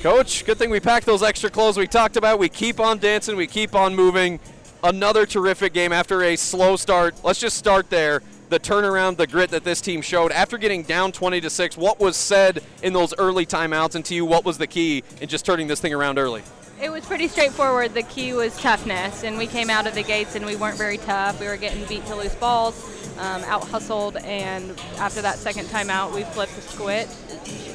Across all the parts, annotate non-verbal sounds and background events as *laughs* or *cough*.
Coach, good thing we packed those extra clothes we talked about. We keep on dancing, we keep on moving. Another terrific game after a slow start. Let's just start there. The turnaround, the grit that this team showed after getting down 20 to 6. What was said in those early timeouts, and to you, what was the key in just turning this thing around early? It was pretty straightforward. The key was toughness, and we came out of the gates and we weren't very tough. We were getting beat to loose balls, um, out hustled, and after that second timeout, we flipped the switch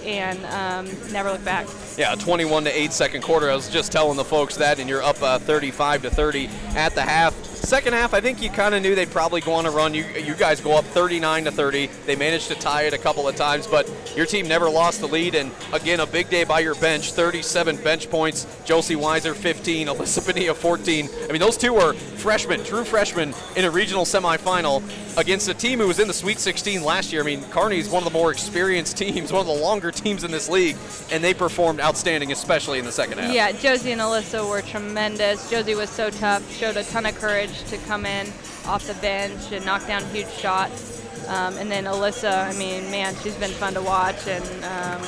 and um, never looked back. Yeah, 21 to 8 second quarter. I was just telling the folks that, and you're up uh, 35 to 30 at the half. Second half, I think you kind of knew they'd probably go on a run. You, you guys go up 39 to 30. They managed to tie it a couple of times, but your team never lost the lead. And again, a big day by your bench 37 bench points. Josie Weiser, 15. Alyssa Bonilla, 14. I mean, those two were freshmen, true freshmen, in a regional semifinal against a team who was in the Sweet 16 last year. I mean, Kearney's one of the more experienced *laughs* teams, one of the longer teams in this league, and they performed outstanding, especially in the second half. Yeah, Josie and Alyssa were tremendous. Josie was so tough, showed a ton of courage to come in off the bench and knock down huge shots. Um, and then Alyssa, I mean, man, she's been fun to watch, and um,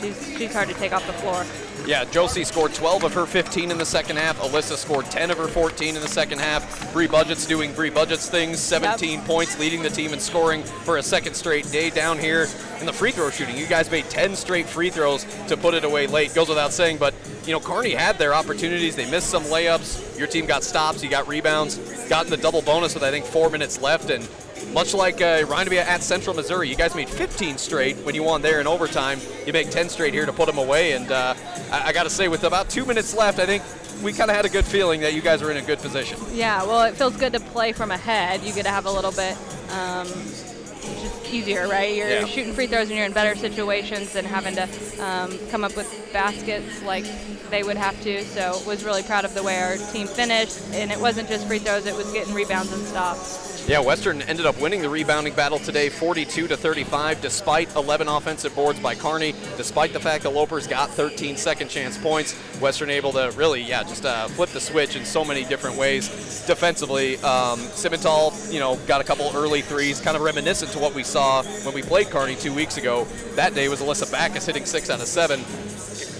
she's she's hard to take off the floor. Yeah, Josie scored 12 of her 15 in the second half. Alyssa scored 10 of her 14 in the second half. Bree Budget's doing Bree Budget's things, 17 Yep. points, leading the team in scoring for a second straight day down here in the free throw shooting. You guys made 10 straight free throws to put it away late. Goes without saying, but you know, Kearney had their opportunities. They missed some layups. Your team got stops. You got rebounds. Gotten the double bonus with I think four minutes left, and much like uh, at Central Missouri, you guys made 15 straight when you won there in overtime. You make 10 straight here to put them away, and uh, I, I got to say, with about two minutes left, I think we kind of had a good feeling that you guys were in a good position. Yeah, well, it feels good to play from ahead. You get to have a little bit um, just easier, right? You're Yeah. shooting free throws and you're in better situations than having to um, come up with baskets like they would have to. So was really proud of the way our team finished. And it wasn't just free throws; it was getting rebounds and stops. Yeah, Western ended up winning the rebounding battle today, 42 to 35, despite 11 offensive boards by Kearney, Despite the fact the Lopers got 13 second chance points, Western able to really, yeah, just uh, flip the switch in so many different ways. Defensively, um, Simmental, you know, got a couple early threes, kind of reminiscent to what we saw when we played Kearney two weeks ago. That day was Alyssa Backus hitting six out of seven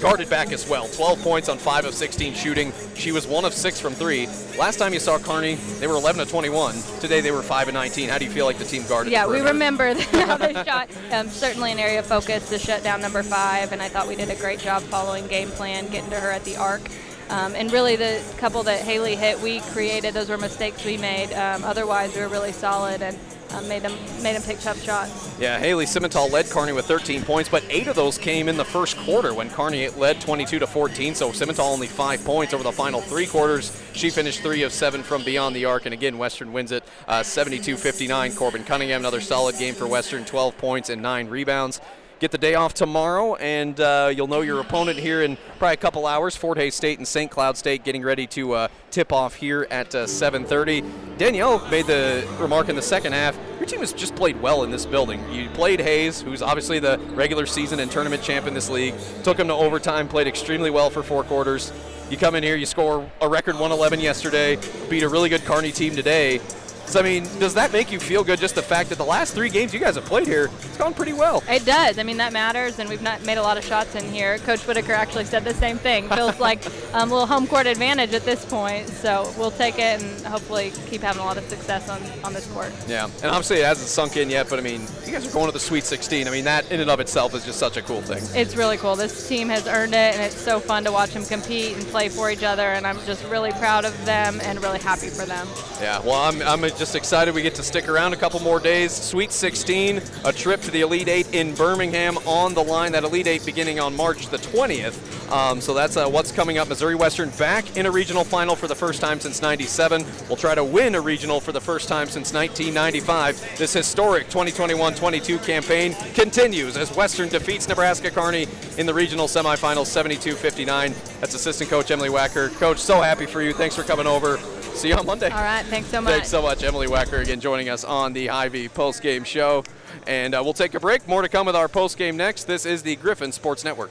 guarded back as well. 12 points on 5 of 16 shooting. She was 1 of 6 from 3. Last time you saw Kearney, they were 11 of 21. Today they were 5 and 19. How do you feel like the team guarded? Yeah, we remember *laughs* *laughs* how they shot. Um, certainly an area of focus to shut down number five, and I thought we did a great job following game plan, getting to her at the arc. Um, and really, the couple that Haley hit, we created. Those were mistakes we made. Um, otherwise, we were really solid and um, made them made them pick tough shots. Yeah, Haley Simmental led Kearney with 13 points, but eight of those came in the first quarter when Kearney led 22 to 14. So Simmental only five points over the final three quarters. She finished three of seven from beyond the arc, and again, Western wins it 72 59. Corbin Cunningham, another solid game for Western, 12 points and nine rebounds. Get the day off tomorrow, and uh, you'll know your opponent here in probably a couple hours. Fort Hays State and St. Cloud State getting ready to uh, tip off here at uh, 7:30. Danielle made the remark in the second half. Your team has just played well in this building. You played Hays, who's obviously the regular season and tournament champ in this league. Took him to overtime, played extremely well for four quarters. You come in here, you score a record 111 yesterday, beat a really good Kearney team today. So I mean, does that make you feel good? Just the fact that the last three games you guys have played here, it's gone pretty well. It does. I mean, that matters, and we've not made a lot of shots in here. Coach Whitaker actually said the same thing. Feels like *laughs* um, a little home court advantage at this point, so we'll take it and hopefully keep having a lot of success on, on this court. Yeah, and obviously it hasn't sunk in yet, but I mean, you guys are going to the Sweet 16. I mean, that in and of itself is just such a cool thing. It's really cool. This team has earned it, and it's so fun to watch them compete and play for each other, and I'm just really proud of them and really happy for them. Yeah, well, I'm, I'm just excited we get to stick around a couple more days. Sweet 16, a trip to the Elite Eight in Birmingham on the line. That Elite Eight beginning on March the 20th. Um, so that's uh, what's coming up. Missouri Western back in a regional final for the first time since 97. We'll try to win a regional for the first time since 1995. This historic 2021-22 campaign continues as Western defeats Nebraska Kearney in the regional semifinals 72-59. That's assistant coach Emily Wacker. Coach, so happy for you. Thanks for coming over. See you on Monday. All right, thanks so much. Thanks so much, Emily Wacker, again joining us on the Ivy post game show. And uh, we'll take a break. More to come with our post game next. This is the Griffin Sports Network.